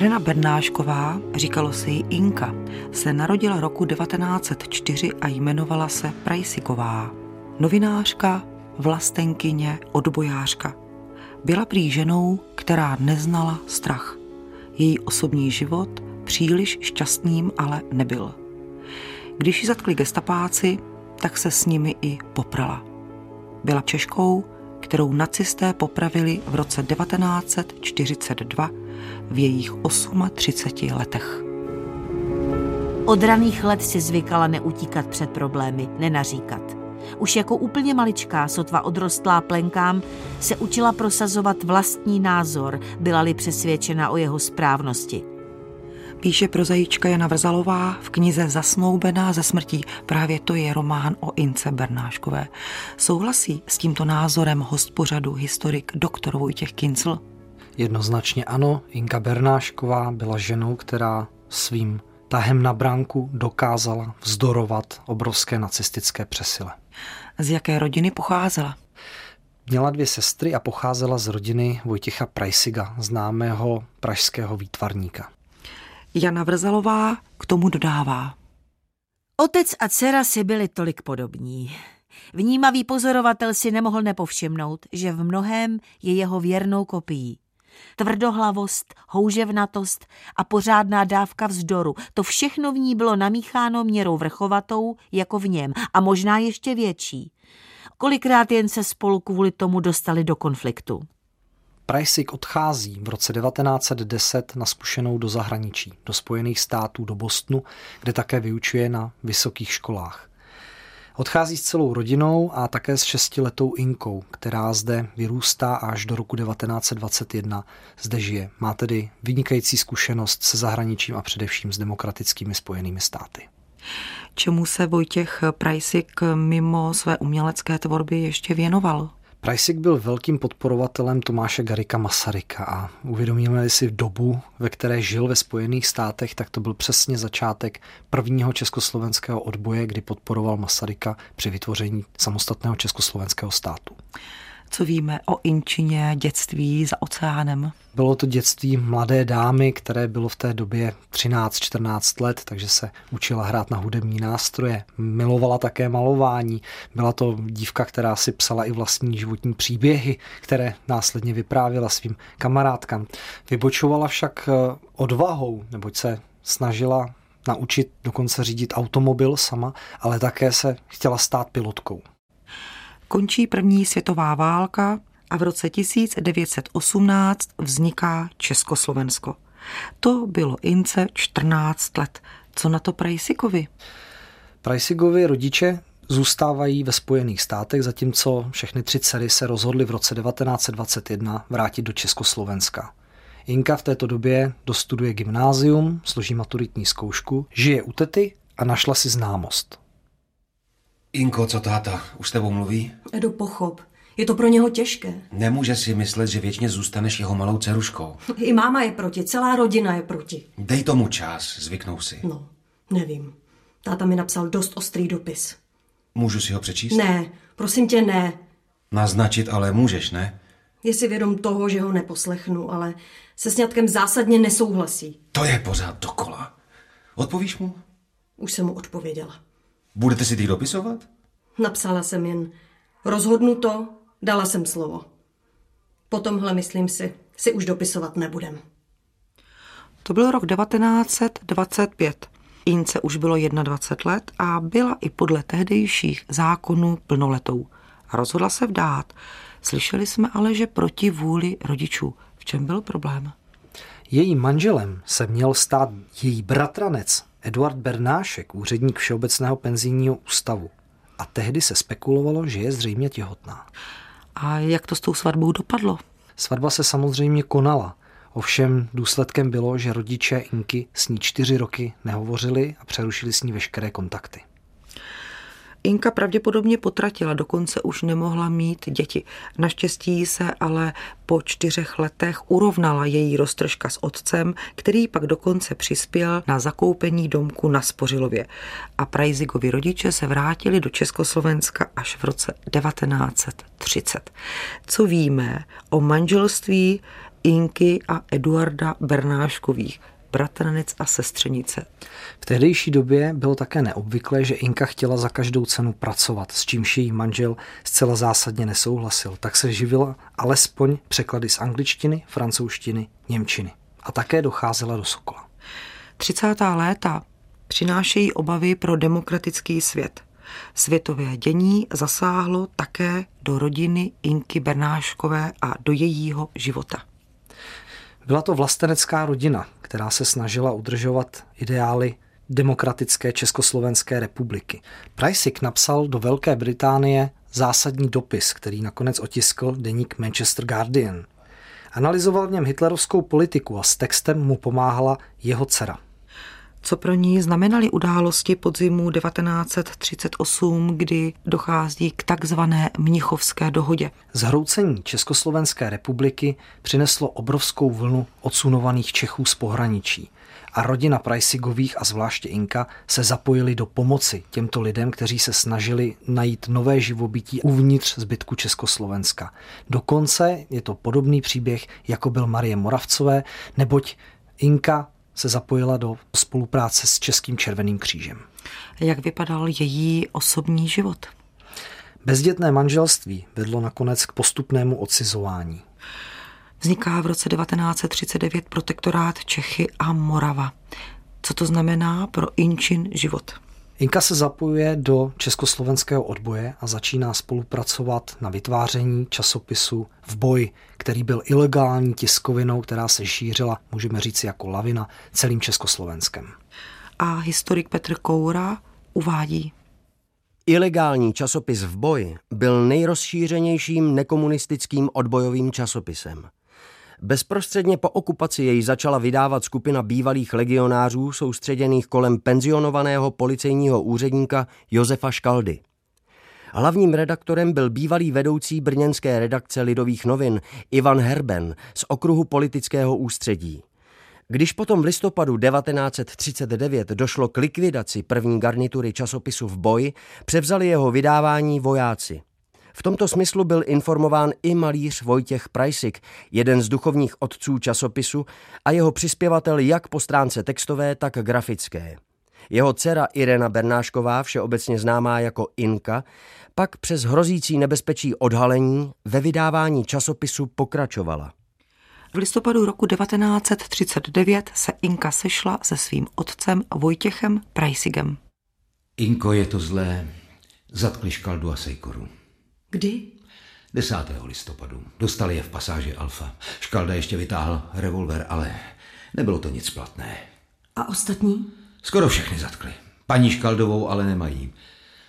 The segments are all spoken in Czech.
Irena Bernášková, říkalo se jí Inka, se narodila roku 1904 a jmenovala se Prajsiková. Novinářka, vlastenkyně, odbojářka. Byla prý ženou, která neznala strach. Její osobní život příliš šťastným ale nebyl. Když ji zatkli gestapáci, tak se s nimi i poprala. Byla Češkou, kterou nacisté popravili v roce 1942 v jejich 38 letech. Od raných let si zvykala neutíkat před problémy, nenaříkat. Už jako úplně maličká, sotva odrostlá plenkám, se učila prosazovat vlastní názor, byla-li přesvědčena o jeho správnosti. Píše prozajíčka Jana Vrzalová v knize Zasnoubená ze smrtí. Právě to je román o Ince Bernáškové. Souhlasí s tímto názorem host pořadu historik doktor Vojtěch Kincl? Jednoznačně ano, Inka Bernášková byla ženou, která svým tahem na bránku dokázala vzdorovat obrovské nacistické přesile. Z jaké rodiny pocházela? Měla dvě sestry a pocházela z rodiny Vojtěcha Prajsiga, známého pražského výtvarníka. Jana Vrzalová k tomu dodává. Otec a dcera si byli tolik podobní. Vnímavý pozorovatel si nemohl nepovšimnout, že v mnohém je jeho věrnou kopií. Tvrdohlavost, houževnatost a pořádná dávka vzdoru, to všechno v ní bylo namícháno měrou vrchovatou, jako v něm, a možná ještě větší. Kolikrát jen se spolu kvůli tomu dostali do konfliktu. Prajsik odchází v roce 1910 na zkušenou do zahraničí, do Spojených států, do Bostonu, kde také vyučuje na vysokých školách. Odchází s celou rodinou a také s šestiletou Inkou, která zde vyrůstá až do roku 1921 zde žije. Má tedy vynikající zkušenost se zahraničím a především s demokratickými spojenými státy. Čemu se Vojtěch Prajsik mimo své umělecké tvorby ještě věnoval? Prajsik byl velkým podporovatelem Tomáše Garika Masaryka a uvědomíme si v dobu, ve které žil ve Spojených státech, tak to byl přesně začátek prvního československého odboje, kdy podporoval Masaryka při vytvoření samostatného československého státu. Co víme o Inčině dětství za oceánem? Bylo to dětství mladé dámy, které bylo v té době 13-14 let, takže se učila hrát na hudební nástroje. Milovala také malování. Byla to dívka, která si psala i vlastní životní příběhy, které následně vyprávěla svým kamarádkám. Vybočovala však eh, odvahou, neboť se snažila naučit dokonce řídit automobil sama, ale také se chtěla stát pilotkou. Končí první světová válka a v roce 1918 vzniká Československo. To bylo Ince 14 let. Co na to Prajsikovi? Prajsikovi rodiče zůstávají ve Spojených státech, zatímco všechny tři dcery se rozhodly v roce 1921 vrátit do Československa. Inka v této době dostuduje gymnázium, složí maturitní zkoušku, žije u tety a našla si známost. Inko, co táta? Už s tebou mluví? Edo, pochop. Je to pro něho těžké. Nemůže si myslet, že věčně zůstaneš jeho malou ceruškou. I máma je proti, celá rodina je proti. Dej tomu čas, zvyknou si. No, nevím. Táta mi napsal dost ostrý dopis. Můžu si ho přečíst? Ne, prosím tě, ne. Naznačit ale můžeš, ne? Je si vědom toho, že ho neposlechnu, ale se sňatkem zásadně nesouhlasí. To je pořád dokola. Odpovíš mu? Už jsem mu odpověděla. Budete si ty dopisovat? Napsala jsem jen rozhodnuto, dala jsem slovo. Po tomhle, myslím si, si už dopisovat nebudem. To byl rok 1925. Ince už bylo 21 let a byla i podle tehdejších zákonů plnoletou. Rozhodla se vdát. Slyšeli jsme ale, že proti vůli rodičů. V čem byl problém? Jejím manželem se měl stát její bratranec Eduard Bernášek, úředník Všeobecného penzijního ústavu. A tehdy se spekulovalo, že je zřejmě těhotná. A jak to s tou svatbou dopadlo? Svatba se samozřejmě konala. Ovšem důsledkem bylo, že rodiče Inky s ní čtyři roky nehovořili a přerušili s ní veškeré kontakty. Inka pravděpodobně potratila, dokonce už nemohla mít děti. Naštěstí se ale po čtyřech letech urovnala její roztržka s otcem, který pak dokonce přispěl na zakoupení domku na Spořilově. A Prajzigovi rodiče se vrátili do Československa až v roce 1930. Co víme o manželství Inky a Eduarda Bernáškových, bratranec a sestřenice. V tehdejší době bylo také neobvyklé, že Inka chtěla za každou cenu pracovat, s čímž její manžel zcela zásadně nesouhlasil. Tak se živila alespoň překlady z angličtiny, francouzštiny, němčiny. A také docházela do Sokola. 30. léta přinášejí obavy pro demokratický svět. Světové dění zasáhlo také do rodiny Inky Bernáškové a do jejího života. Byla to vlastenecká rodina, která se snažila udržovat ideály demokratické Československé republiky. Pricek napsal do Velké Británie zásadní dopis, který nakonec otiskl deník Manchester Guardian. Analyzoval v něm hitlerovskou politiku a s textem mu pomáhala jeho dcera co pro ní znamenaly události podzimu 1938, kdy dochází k takzvané Mnichovské dohodě. Zhroucení Československé republiky přineslo obrovskou vlnu odsunovaných Čechů z pohraničí a rodina Prajsigových a zvláště Inka se zapojili do pomoci těmto lidem, kteří se snažili najít nové živobytí uvnitř zbytku Československa. Dokonce je to podobný příběh, jako byl Marie Moravcové, neboť Inka se zapojila do spolupráce s Českým červeným křížem. Jak vypadal její osobní život? Bezdětné manželství vedlo nakonec k postupnému odcizování. Vzniká v roce 1939 protektorát Čechy a Morava. Co to znamená pro Inčin život? Inka se zapojuje do československého odboje a začíná spolupracovat na vytváření časopisu V boji, který byl ilegální tiskovinou, která se šířila, můžeme říct, jako lavina celým Československem. A historik Petr Koura uvádí. Ilegální časopis V boji byl nejrozšířenějším nekomunistickým odbojovým časopisem. Bezprostředně po okupaci jej začala vydávat skupina bývalých legionářů soustředěných kolem penzionovaného policejního úředníka Josefa Škaldy. Hlavním redaktorem byl bývalý vedoucí brněnské redakce Lidových novin Ivan Herben z okruhu politického ústředí. Když potom v listopadu 1939 došlo k likvidaci první garnitury časopisu v boji, převzali jeho vydávání vojáci. V tomto smyslu byl informován i malíř Vojtěch Prajsik, jeden z duchovních otců časopisu a jeho přispěvatel jak po stránce textové, tak grafické. Jeho dcera Irena Bernášková, všeobecně známá jako Inka, pak přes hrozící nebezpečí odhalení ve vydávání časopisu pokračovala. V listopadu roku 1939 se Inka sešla se svým otcem Vojtěchem Prajsigem. Inko, je to zlé. Zatkli škaldu a sejkoru. Kdy? 10. listopadu. Dostali je v pasáži Alfa. Škalda ještě vytáhl revolver, ale nebylo to nic platné. A ostatní? Skoro všechny zatkli. Paní Škaldovou ale nemají.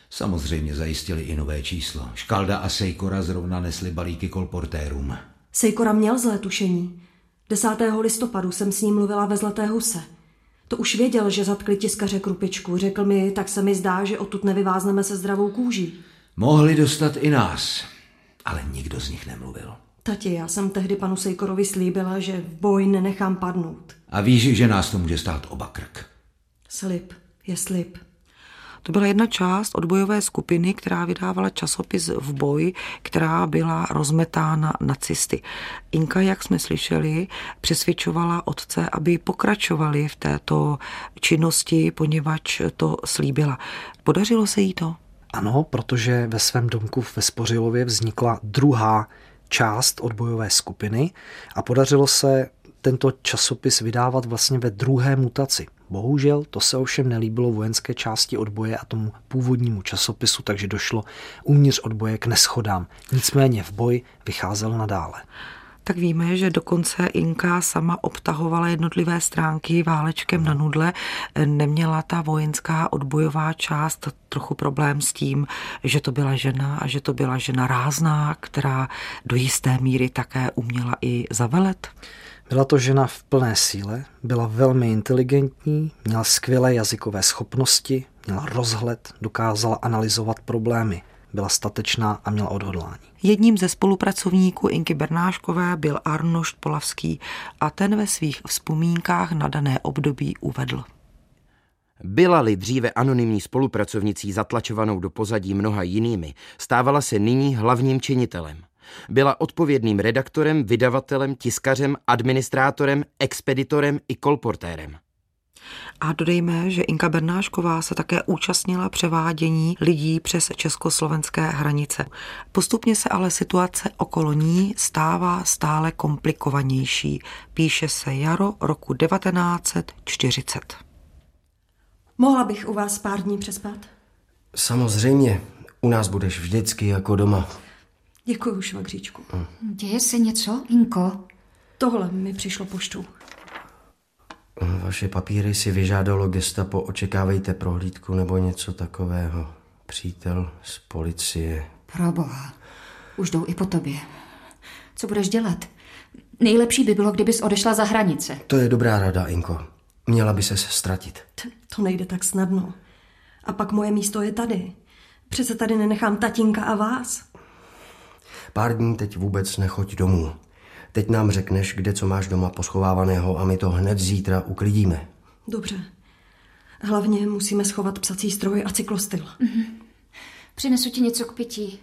Samozřejmě zajistili i nové číslo. Škalda a Sejkora zrovna nesli balíky kolportérům. Sejkora měl zlé tušení. 10. listopadu jsem s ním mluvila ve Zlaté huse. To už věděl, že zatkli tiskaře Krupičku. Řekl mi, tak se mi zdá, že odtud nevyvázneme se zdravou kůží. Mohli dostat i nás, ale nikdo z nich nemluvil. Tati, já jsem tehdy panu Sejkorovi slíbila, že boj nenechám padnout. A víš, že nás to může stát oba krk. Slib je slib. To byla jedna část odbojové skupiny, která vydávala časopis v boji, která byla rozmetána nacisty. Inka, jak jsme slyšeli, přesvědčovala otce, aby pokračovali v této činnosti, poněvadž to slíbila. Podařilo se jí to? Ano, protože ve svém domku ve Spořilově vznikla druhá část odbojové skupiny a podařilo se tento časopis vydávat vlastně ve druhé mutaci. Bohužel to se ovšem nelíbilo vojenské části odboje a tomu původnímu časopisu, takže došlo uvnitř odboje k neschodám. Nicméně v boji vycházel nadále tak víme, že dokonce Inka sama obtahovala jednotlivé stránky válečkem na nudle. Neměla ta vojenská odbojová část trochu problém s tím, že to byla žena a že to byla žena rázná, která do jisté míry také uměla i zavelet? Byla to žena v plné síle, byla velmi inteligentní, měla skvělé jazykové schopnosti, měla rozhled, dokázala analyzovat problémy byla statečná a měla odhodlání. Jedním ze spolupracovníků Inky Bernáškové byl Arnošt Polavský a ten ve svých vzpomínkách na dané období uvedl. Byla-li dříve anonymní spolupracovnicí zatlačovanou do pozadí mnoha jinými, stávala se nyní hlavním činitelem – Byla odpovědným redaktorem, vydavatelem, tiskařem, administrátorem, expeditorem i kolportérem. A dodejme, že Inka Bernášková se také účastnila převádění lidí přes československé hranice. Postupně se ale situace okolo ní stává stále komplikovanější. Píše se jaro roku 1940. Mohla bych u vás pár dní přespat? Samozřejmě, u nás budeš vždycky jako doma. Děkuji, švagříčku. Děje se něco, Inko? Tohle mi přišlo poštou. Vaše papíry si vyžádalo gestapo, očekávejte prohlídku nebo něco takového. Přítel z policie. Proboha, už jdou i po tobě. Co budeš dělat? Nejlepší by bylo, kdybys odešla za hranice. To je dobrá rada, Inko. Měla by se ztratit. To nejde tak snadno. A pak moje místo je tady. Přece tady nenechám tatínka a vás. Pár dní teď vůbec nechoď domů. Teď nám řekneš, kde co máš doma poschovávaného a my to hned zítra uklidíme. Dobře. Hlavně musíme schovat psací stroj a cyklostyl. Mm-hmm. Přinesu ti něco k pití.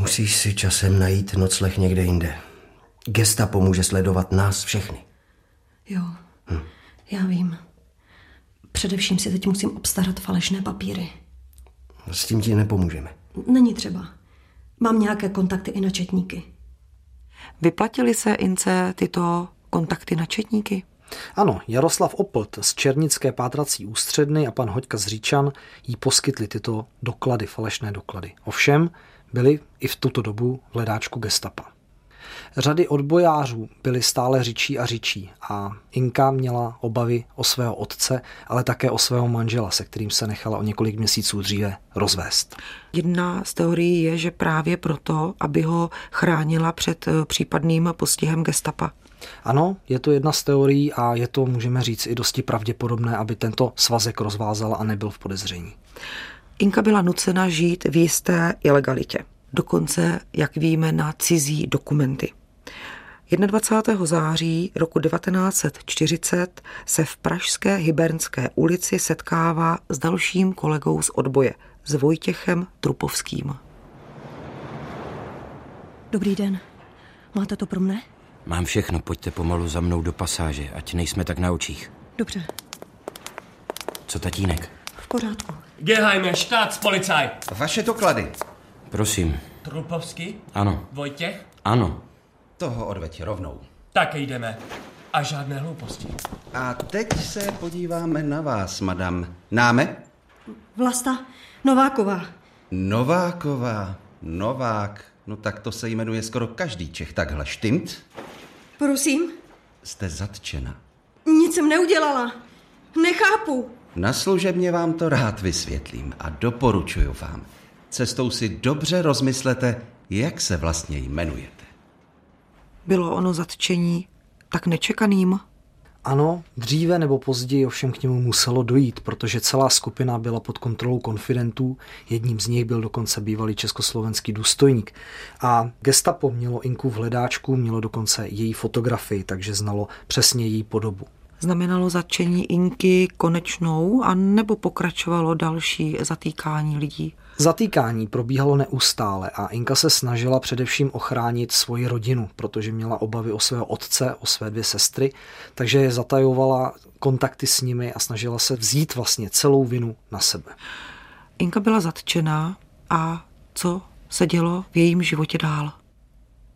Musíš si časem najít nocleh někde jinde. Gesta pomůže sledovat nás všechny. Jo, hm. já vím. Především si teď musím obstarat falešné papíry. S tím ti nepomůžeme. Není třeba. Mám nějaké kontakty i na četníky. Vyplatili se Ince tyto kontakty na četníky? Ano, Jaroslav Oplt z Černické pátrací ústředny a pan Hoďka z Říčan jí poskytli tyto doklady, falešné doklady. Ovšem byly i v tuto dobu v hledáčku gestapa. Řady odbojářů byly stále řičí a řičí a Inka měla obavy o svého otce, ale také o svého manžela, se kterým se nechala o několik měsíců dříve rozvést. Jedna z teorií je, že právě proto, aby ho chránila před eh, případným postihem gestapa. Ano, je to jedna z teorií a je to, můžeme říct, i dosti pravděpodobné, aby tento svazek rozvázala a nebyl v podezření. Inka byla nucena žít v jisté ilegalitě dokonce, jak víme, na cizí dokumenty. 21. září roku 1940 se v pražské Hybernské ulici setkává s dalším kolegou z odboje, s Vojtěchem Trupovským. Dobrý den. Máte to pro mne? Mám všechno, pojďte pomalu za mnou do pasáže, ať nejsme tak na očích. Dobře. Co tatínek? V pořádku. Geheime Staatspolizei. Vaše doklady. Prosím. Trupovský? Ano. Vojtěch? Ano. Toho odveď rovnou. Tak jdeme. A žádné hlouposti. A teď se podíváme na vás, madam. Náme? Vlasta Nováková. Nováková. Novák. No tak to se jmenuje skoro každý Čech takhle. Štimt? Prosím? Jste zatčena. Nic jsem neudělala. Nechápu. Na služebně vám to rád vysvětlím a doporučuju vám. Cestou si dobře rozmyslete, jak se vlastně jmenujete. Bylo ono zatčení tak nečekaným? Ano, dříve nebo později ovšem k němu muselo dojít, protože celá skupina byla pod kontrolou konfidentů, jedním z nich byl dokonce bývalý československý důstojník. A gestapo mělo Inku v hledáčku, mělo dokonce její fotografii, takže znalo přesně její podobu. Znamenalo zatčení Inky konečnou a nebo pokračovalo další zatýkání lidí? Zatýkání probíhalo neustále a Inka se snažila především ochránit svoji rodinu, protože měla obavy o svého otce, o své dvě sestry, takže je zatajovala kontakty s nimi a snažila se vzít vlastně celou vinu na sebe. Inka byla zatčená a co se dělo v jejím životě dál?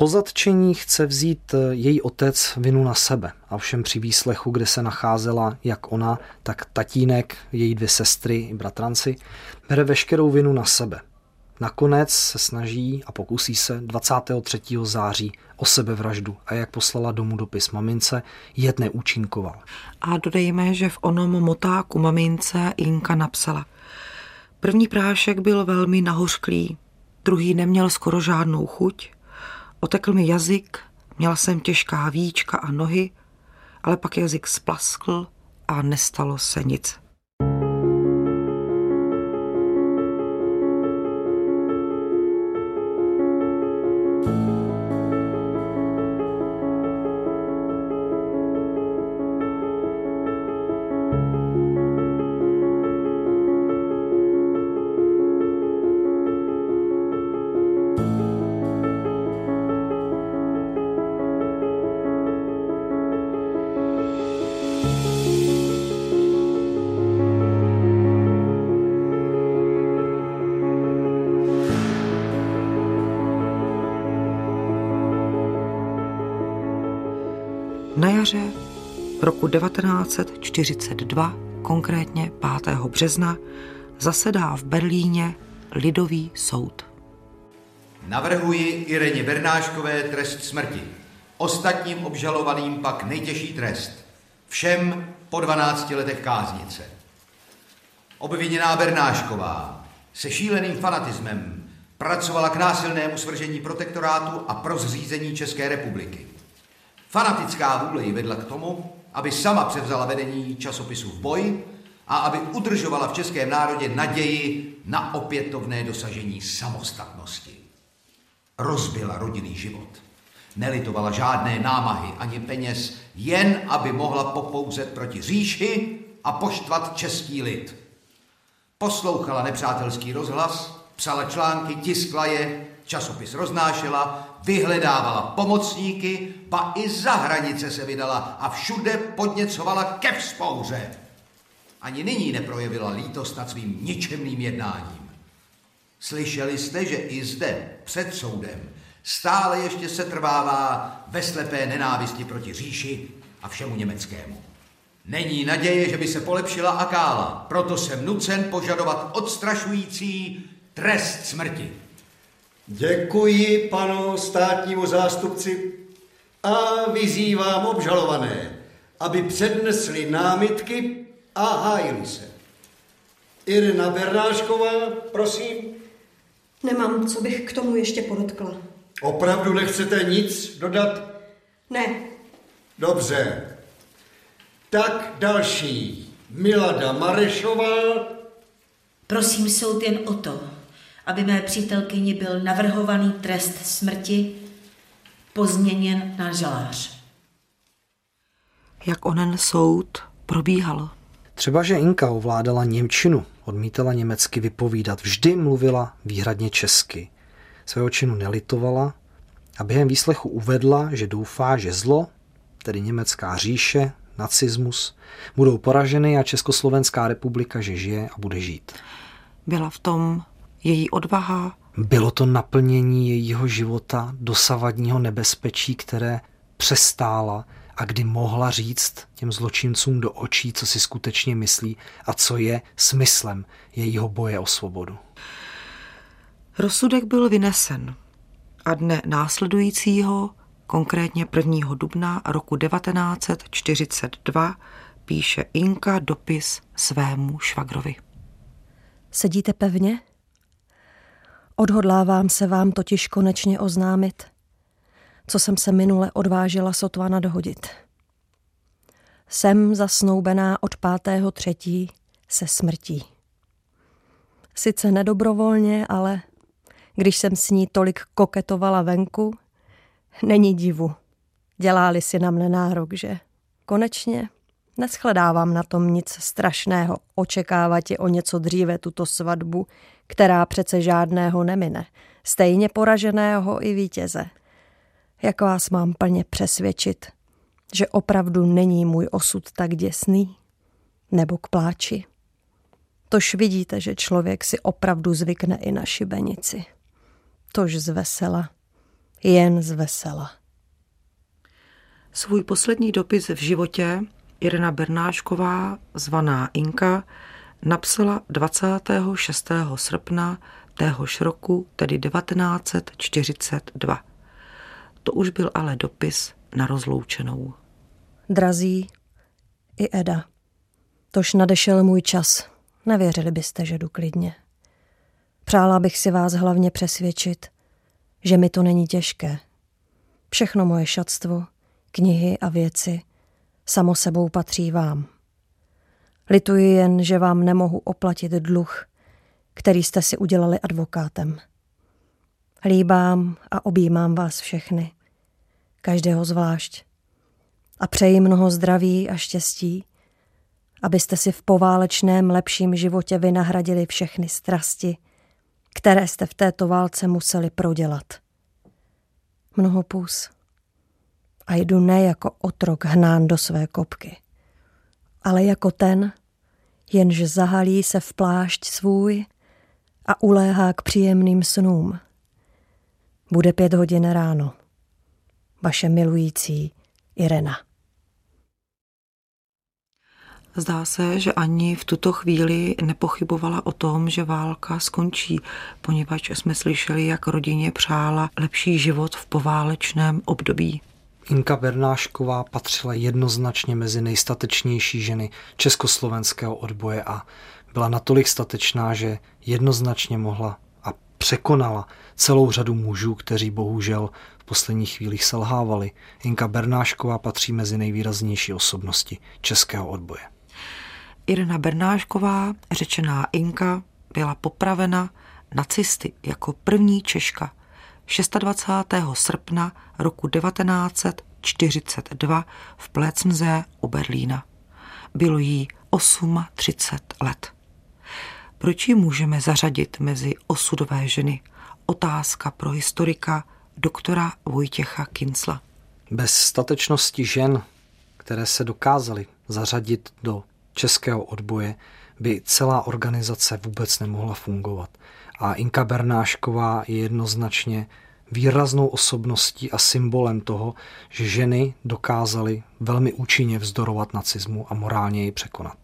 Po zatčení chce vzít eh, její otec vinu na sebe. A všem při výslechu, kde se nacházela jak ona, tak tatínek, její dvě sestry i bratranci, bere veškerou vinu na sebe. Nakonec se snaží a pokusí se 23. září o sebevraždu a jak poslala domů dopis mamince, jed neúčinkoval. A dodejme, že v onom motáku mamince Inka napsala. První prášek byl velmi nahořklý, druhý neměl skoro žádnou chuť, Otekl mi jazyk, měla jsem těžká víčka a nohy, ale pak jazyk splaskl a nestalo se nic. Jaře roku 1942, konkrétně 5. března, zasedá v Berlíně Lidový soud. Navrhuji Ireně Bernáškové trest smrti. Ostatním obžalovaným pak nejtěžší trest. Všem po 12 letech káznice. Obviněná Bernášková se šíleným fanatismem pracovala k násilnému svržení protektorátu a pro zřízení České republiky. Fanatická vůle ji vedla k tomu, aby sama převzala vedení časopisu v boji a aby udržovala v českém národě naději na opětovné dosažení samostatnosti. Rozbila rodinný život. Nelitovala žádné námahy ani peněz, jen aby mohla popouzet proti říši a poštvat český lid. Poslouchala nepřátelský rozhlas, psala články, tiskla je, časopis roznášela, vyhledávala pomocníky, pa i za hranice se vydala a všude podněcovala ke vzpouře. Ani nyní neprojevila lítost nad svým ničemným jednáním. Slyšeli jste, že i zde, před soudem, stále ještě se trvává ve slepé nenávisti proti říši a všemu německému. Není naděje, že by se polepšila Akála, proto jsem nucen požadovat odstrašující trest smrti. Děkuji panu státnímu zástupci a vyzývám obžalované, aby přednesli námitky a hájili se. Irina Bernášková, prosím. Nemám, co bych k tomu ještě podotkla. Opravdu nechcete nic dodat? Ne. Dobře. Tak další. Milada Marešová. Prosím soud jen o to, aby mé přítelkyni byl navrhovaný trest smrti pozměněn na žalář. Jak onen soud probíhal? Třeba, že Inka ovládala Němčinu, odmítala německy vypovídat, vždy mluvila výhradně česky. Svého činu nelitovala a během výslechu uvedla, že doufá, že zlo, tedy německá říše, nacismus, budou poraženy a Československá republika, že žije a bude žít. Byla v tom její odvaha? Bylo to naplnění jejího života, dosavadního nebezpečí, které přestála a kdy mohla říct těm zločincům do očí, co si skutečně myslí a co je smyslem jejího boje o svobodu. Rozsudek byl vynesen a dne následujícího, konkrétně 1. dubna roku 1942, píše Inka dopis svému švagrovi. Sedíte pevně? Odhodlávám se vám totiž konečně oznámit, co jsem se minule odvážila sotva dohodit. Jsem zasnoubená od pátého třetí se smrtí. Sice nedobrovolně, ale když jsem s ní tolik koketovala venku, není divu. Děláli si na mne nárok, že konečně neschledávám na tom nic strašného očekávat je o něco dříve tuto svatbu, která přece žádného nemine, stejně poraženého i vítěze. Jak vás mám plně přesvědčit, že opravdu není můj osud tak děsný? Nebo k pláči? Tož vidíte, že člověk si opravdu zvykne i na šibenici. Tož z vesela, jen z vesela. Svůj poslední dopis v životě Irena Bernášková, zvaná Inka, napsala 26. srpna téhož roku, tedy 1942. To už byl ale dopis na rozloučenou. Drazí i Eda, tož nadešel můj čas. Nevěřili byste, že jdu klidně. Přála bych si vás hlavně přesvědčit, že mi to není těžké. Všechno moje šatstvo, knihy a věci samo sebou patří vám. Lituji jen, že vám nemohu oplatit dluh, který jste si udělali advokátem. Líbám a objímám vás všechny, každého zvlášť. A přeji mnoho zdraví a štěstí, abyste si v poválečném lepším životě vynahradili všechny strasti, které jste v této válce museli prodělat. Mnoho půs. A jdu ne jako otrok hnán do své kopky, ale jako ten, jenž zahalí se v plášť svůj a uléhá k příjemným snům. Bude pět hodin ráno. Vaše milující Irena. Zdá se, že ani v tuto chvíli nepochybovala o tom, že válka skončí, poněvadž jsme slyšeli, jak rodině přála lepší život v poválečném období. Inka Bernášková patřila jednoznačně mezi nejstatečnější ženy československého odboje a byla natolik statečná, že jednoznačně mohla a překonala celou řadu mužů, kteří bohužel v posledních chvílích selhávali. Inka Bernášková patří mezi nejvýraznější osobnosti českého odboje. Irena Bernášková, řečená Inka, byla popravena nacisty jako první Češka 26. srpna roku 1942 v Plécnze u Berlína. Bylo jí 38 let. Proč ji můžeme zařadit mezi osudové ženy? Otázka pro historika doktora Vojtěcha Kincla. Bez statečnosti žen, které se dokázaly zařadit do českého odboje, by celá organizace vůbec nemohla fungovat. A Inka Bernášková je jednoznačně výraznou osobností a symbolem toho, že ženy dokázaly velmi účinně vzdorovat nacismu a morálně ji překonat.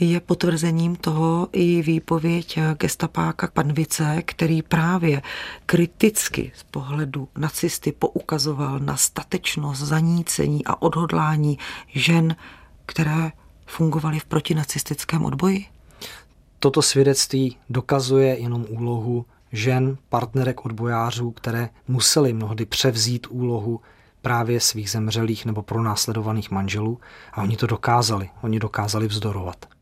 Je potvrzením toho i výpověď gestapáka Panvice, který právě kriticky z pohledu nacisty poukazoval na statečnost, zanícení a odhodlání žen, které fungovaly v protinacistickém odboji? Toto svědectví dokazuje jenom úlohu žen, partnerek odbojářů, které museli mnohdy převzít úlohu právě svých zemřelých nebo pronásledovaných manželů a oni to dokázali, oni dokázali vzdorovat.